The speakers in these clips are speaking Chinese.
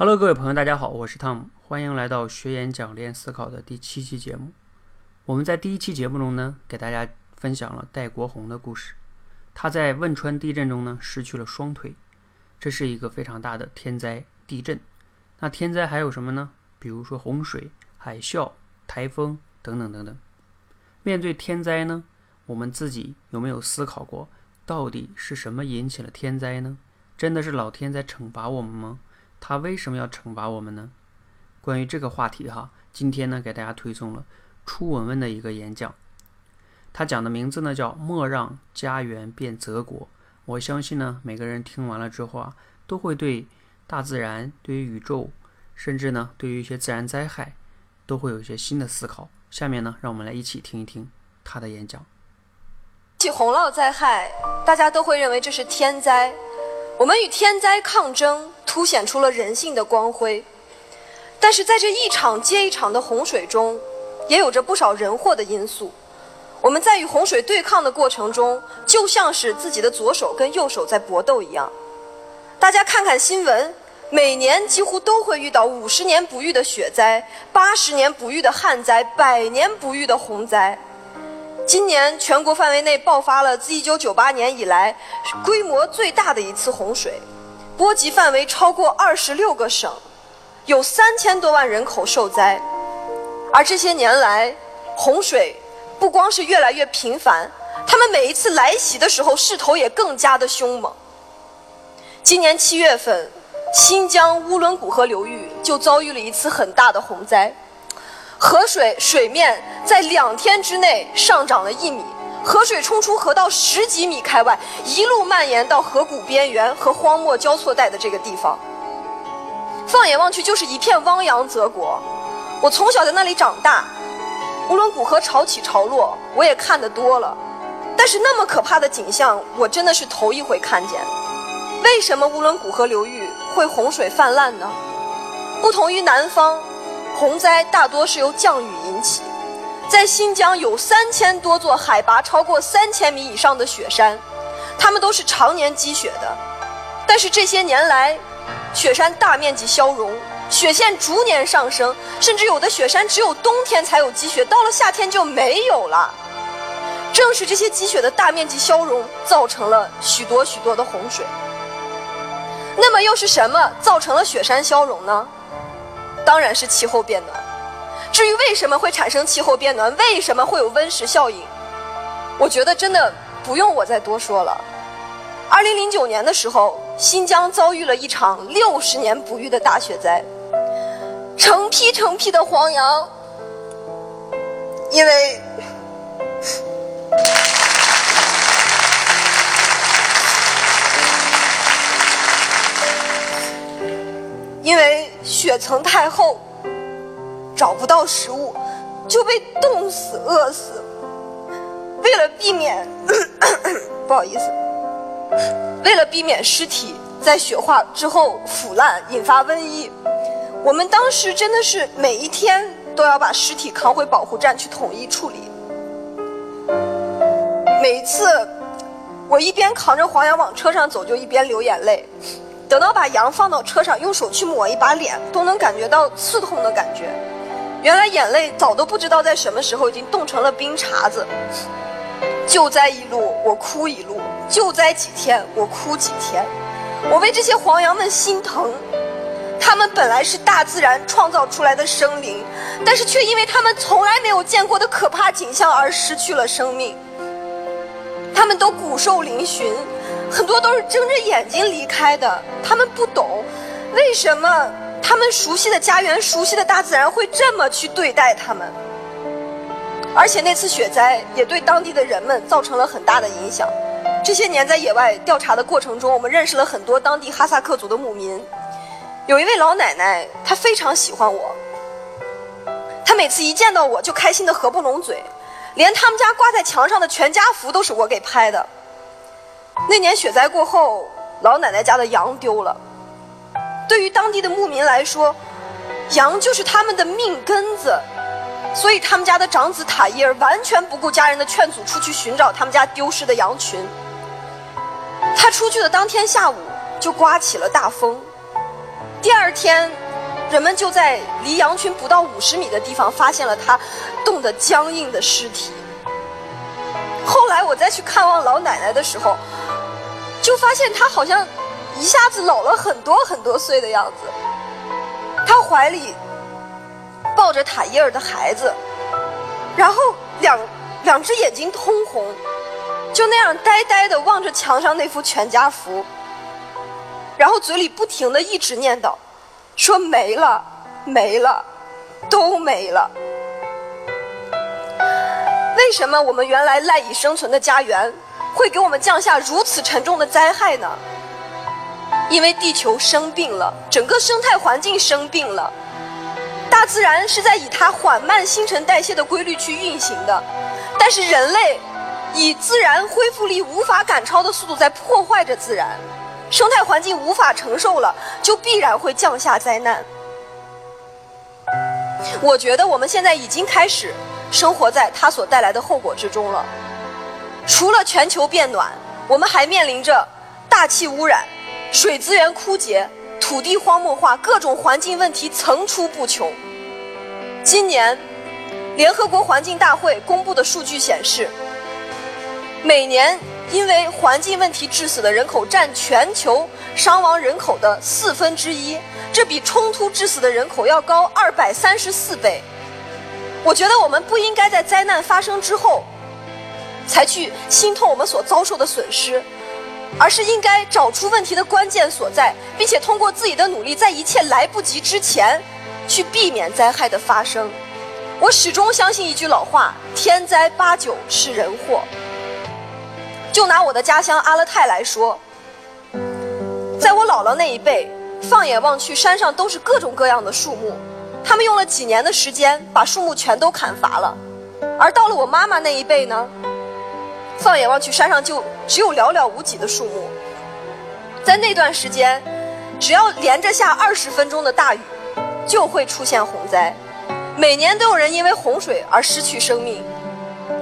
Hello，各位朋友，大家好，我是汤姆，欢迎来到学演讲练思考的第七期节目。我们在第一期节目中呢，给大家分享了戴国红的故事。他在汶川地震中呢，失去了双腿，这是一个非常大的天灾地震。那天灾还有什么呢？比如说洪水、海啸、台风等等等等。面对天灾呢，我们自己有没有思考过，到底是什么引起了天灾呢？真的是老天在惩罚我们吗？他为什么要惩罚我们呢？关于这个话题哈，今天呢给大家推送了初文文的一个演讲，他讲的名字呢叫“莫让家园变泽国”。我相信呢，每个人听完了之后啊，都会对大自然、对于宇宙，甚至呢对于一些自然灾害，都会有一些新的思考。下面呢，让我们来一起听一听他的演讲。起洪涝灾害，大家都会认为这是天灾。我们与天灾抗争，凸显出了人性的光辉。但是在这一场接一场的洪水中，也有着不少人祸的因素。我们在与洪水对抗的过程中，就像是自己的左手跟右手在搏斗一样。大家看看新闻，每年几乎都会遇到五十年不遇的雪灾、八十年不遇的旱灾、百年不遇的洪灾。今年全国范围内爆发了自1998年以来规模最大的一次洪水，波及范围超过26个省，有三千多万人口受灾。而这些年来，洪水不光是越来越频繁，他们每一次来袭的时候势头也更加的凶猛。今年七月份，新疆乌伦古河流域就遭遇了一次很大的洪灾。河水水面在两天之内上涨了一米，河水冲出河道十几米开外，一路蔓延到河谷边缘和荒漠交错带的这个地方。放眼望去，就是一片汪洋泽国。我从小在那里长大，乌伦古河潮起潮落，我也看得多了。但是那么可怕的景象，我真的是头一回看见。为什么乌伦古河流域会洪水泛滥呢？不同于南方。洪灾大多是由降雨引起，在新疆有三千多座海拔超过三千米以上的雪山，它们都是常年积雪的。但是这些年来，雪山大面积消融，雪线逐年上升，甚至有的雪山只有冬天才有积雪，到了夏天就没有了。正是这些积雪的大面积消融，造成了许多许多的洪水。那么又是什么造成了雪山消融呢？当然是气候变暖。至于为什么会产生气候变暖，为什么会有温室效应，我觉得真的不用我再多说了。二零零九年的时候，新疆遭遇了一场六十年不遇的大雪灾，成批成批的黄羊，因为因为。雪层太厚，找不到食物，就被冻死、饿死。为了避免，不好意思，为了避免尸体在雪化之后腐烂引发瘟疫，我们当时真的是每一天都要把尸体扛回保护站去统一处理。每一次，我一边扛着黄羊往车上走，就一边流眼泪。等到把羊放到车上，用手去抹一把脸，都能感觉到刺痛的感觉。原来眼泪早都不知道在什么时候已经冻成了冰碴子。救灾一路，我哭一路；救灾几天，我哭几天。我为这些黄羊们心疼。他们本来是大自然创造出来的生灵，但是却因为他们从来没有见过的可怕景象而失去了生命。他们都骨瘦嶙峋。很多都是睁着眼睛离开的，他们不懂为什么他们熟悉的家园、熟悉的大自然会这么去对待他们。而且那次雪灾也对当地的人们造成了很大的影响。这些年在野外调查的过程中，我们认识了很多当地哈萨克族的牧民。有一位老奶奶，她非常喜欢我，她每次一见到我就开心的合不拢嘴，连他们家挂在墙上的全家福都是我给拍的。那年雪灾过后，老奶奶家的羊丢了。对于当地的牧民来说，羊就是他们的命根子，所以他们家的长子塔伊尔完全不顾家人的劝阻，出去寻找他们家丢失的羊群。他出去的当天下午就刮起了大风，第二二天，人们就在离羊群不到五十米的地方发现了他冻得僵硬的尸体。后来我再去看望老奶奶的时候，就发现他好像一下子老了很多很多岁的样子。他怀里抱着塔伊尔的孩子，然后两两只眼睛通红，就那样呆呆的望着墙上那幅全家福，然后嘴里不停的一直念叨，说没了，没了，都没了。为什么我们原来赖以生存的家园，会给我们降下如此沉重的灾害呢？因为地球生病了，整个生态环境生病了。大自然是在以它缓慢新陈代谢的规律去运行的，但是人类以自然恢复力无法赶超的速度在破坏着自然，生态环境无法承受了，就必然会降下灾难。我觉得我们现在已经开始。生活在它所带来的后果之中了。除了全球变暖，我们还面临着大气污染、水资源枯竭、土地荒漠化，各种环境问题层出不穷。今年，联合国环境大会公布的数据显示，每年因为环境问题致死的人口占全球伤亡人口的四分之一，这比冲突致死的人口要高二百三十四倍。我觉得我们不应该在灾难发生之后，才去心痛我们所遭受的损失，而是应该找出问题的关键所在，并且通过自己的努力，在一切来不及之前，去避免灾害的发生。我始终相信一句老话：天灾八九是人祸。就拿我的家乡阿勒泰来说，在我姥姥那一辈，放眼望去，山上都是各种各样的树木。他们用了几年的时间把树木全都砍伐了，而到了我妈妈那一辈呢，放眼望去，山上就只有寥寥无几的树木。在那段时间，只要连着下二十分钟的大雨，就会出现洪灾，每年都有人因为洪水而失去生命。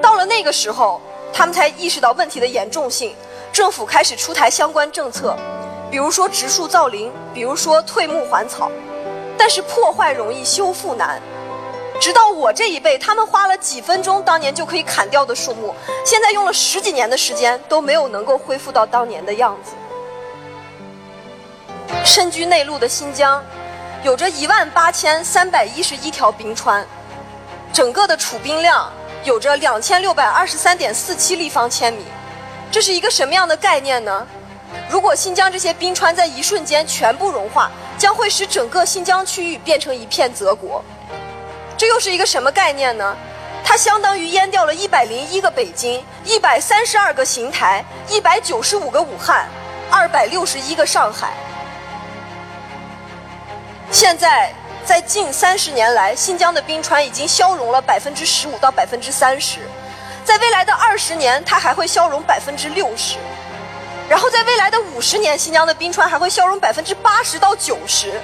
到了那个时候，他们才意识到问题的严重性，政府开始出台相关政策，比如说植树造林，比如说退木还草。但是破坏容易修复难，直到我这一辈，他们花了几分钟当年就可以砍掉的树木，现在用了十几年的时间都没有能够恢复到当年的样子。身居内陆的新疆，有着一万八千三百一十一条冰川，整个的储冰量有着两千六百二十三点四七立方千米，这是一个什么样的概念呢？如果新疆这些冰川在一瞬间全部融化，将会使整个新疆区域变成一片泽国。这又是一个什么概念呢？它相当于淹掉了一百零一个北京、一百三十二个邢台、一百九十五个武汉、二百六十一个上海。现在，在近三十年来，新疆的冰川已经消融了百分之十五到百分之三十，在未来的二十年，它还会消融百分之六十。然后在未来的五十年，新疆的冰川还会消融百分之八十到九十，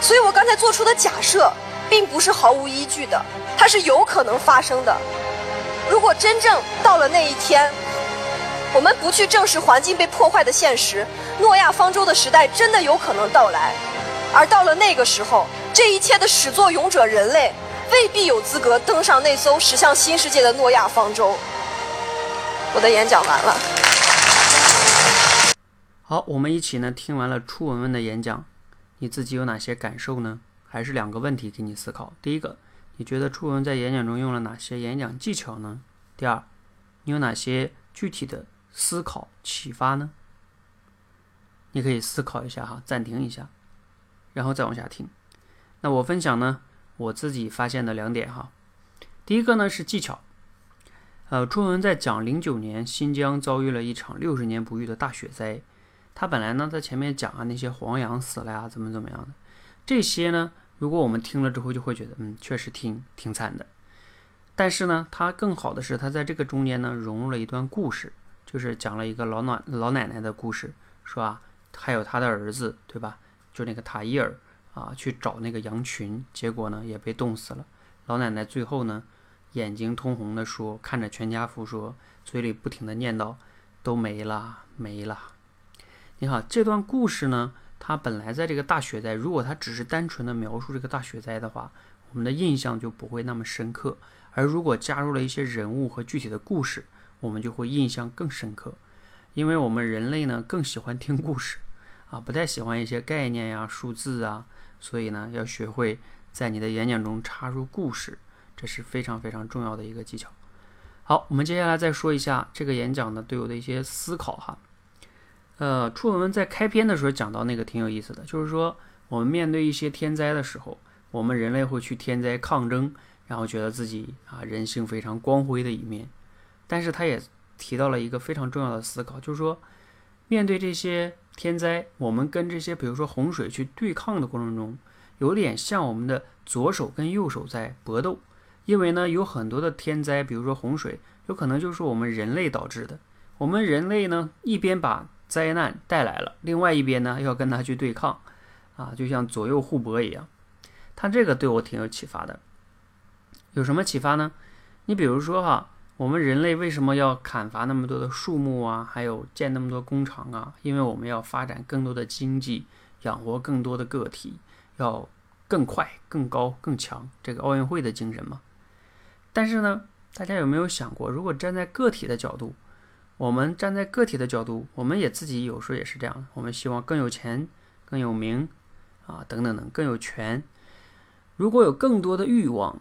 所以我刚才做出的假设，并不是毫无依据的，它是有可能发生的。如果真正到了那一天，我们不去正视环境被破坏的现实，诺亚方舟的时代真的有可能到来。而到了那个时候，这一切的始作俑者人类，未必有资格登上那艘驶向新世界的诺亚方舟。我的演讲完了。好，我们一起呢听完了初文文的演讲，你自己有哪些感受呢？还是两个问题给你思考。第一个，你觉得初文在演讲中用了哪些演讲技巧呢？第二，你有哪些具体的思考启发呢？你可以思考一下哈，暂停一下，然后再往下听。那我分享呢，我自己发现的两点哈。第一个呢是技巧，呃，初文在讲零九年新疆遭遇了一场六十年不遇的大雪灾。他本来呢，在前面讲啊，那些黄羊死了呀，怎么怎么样的，这些呢，如果我们听了之后，就会觉得，嗯，确实挺挺惨的。但是呢，他更好的是，他在这个中间呢，融入了一段故事，就是讲了一个老暖老奶奶的故事，是吧？还有他的儿子，对吧？就那个塔伊尔啊，去找那个羊群，结果呢，也被冻死了。老奶奶最后呢，眼睛通红的说，看着全家福说，嘴里不停的念叨，都没了，没了。你好，这段故事呢，它本来在这个大雪灾，如果它只是单纯的描述这个大雪灾的话，我们的印象就不会那么深刻。而如果加入了一些人物和具体的故事，我们就会印象更深刻。因为我们人类呢更喜欢听故事啊，不太喜欢一些概念呀、数字啊，所以呢要学会在你的演讲中插入故事，这是非常非常重要的一个技巧。好，我们接下来再说一下这个演讲呢对我的一些思考哈。呃，初文在开篇的时候讲到那个挺有意思的，就是说我们面对一些天灾的时候，我们人类会去天灾抗争，然后觉得自己啊人性非常光辉的一面。但是他也提到了一个非常重要的思考，就是说面对这些天灾，我们跟这些比如说洪水去对抗的过程中，有点像我们的左手跟右手在搏斗，因为呢有很多的天灾，比如说洪水，有可能就是我们人类导致的。我们人类呢一边把灾难带来了，另外一边呢要跟他去对抗，啊，就像左右互搏一样。他这个对我挺有启发的。有什么启发呢？你比如说哈，我们人类为什么要砍伐那么多的树木啊，还有建那么多工厂啊？因为我们要发展更多的经济，养活更多的个体，要更快、更高、更强，这个奥运会的精神嘛。但是呢，大家有没有想过，如果站在个体的角度？我们站在个体的角度，我们也自己有时候也是这样，我们希望更有钱、更有名，啊，等等等，更有权。如果有更多的欲望，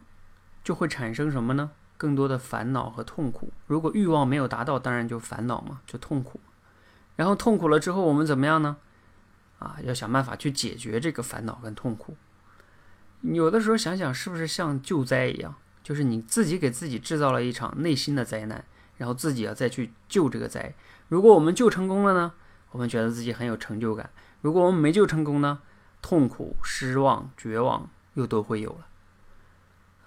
就会产生什么呢？更多的烦恼和痛苦。如果欲望没有达到，当然就烦恼嘛，就痛苦。然后痛苦了之后，我们怎么样呢？啊，要想办法去解决这个烦恼跟痛苦。有的时候想想，是不是像救灾一样，就是你自己给自己制造了一场内心的灾难。然后自己要再去救这个灾，如果我们救成功了呢，我们觉得自己很有成就感；如果我们没救成功呢，痛苦、失望、绝望又都会有了。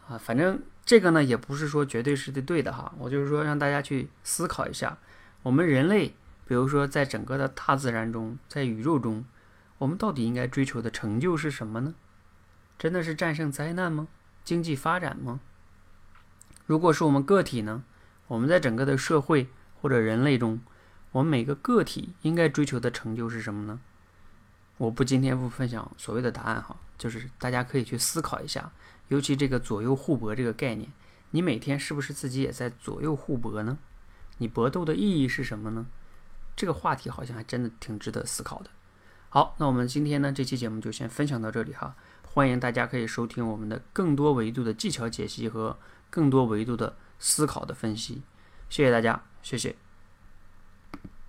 啊，反正这个呢也不是说绝对是对对的哈，我就是说让大家去思考一下，我们人类，比如说在整个的大自然中，在宇宙中，我们到底应该追求的成就是什么呢？真的是战胜灾难吗？经济发展吗？如果是我们个体呢？我们在整个的社会或者人类中，我们每个个体应该追求的成就是什么呢？我不今天不分享所谓的答案哈，就是大家可以去思考一下，尤其这个左右互搏这个概念，你每天是不是自己也在左右互搏呢？你搏斗的意义是什么呢？这个话题好像还真的挺值得思考的。好，那我们今天呢这期节目就先分享到这里哈，欢迎大家可以收听我们的更多维度的技巧解析和更多维度的。思考的分析，谢谢大家，谢谢。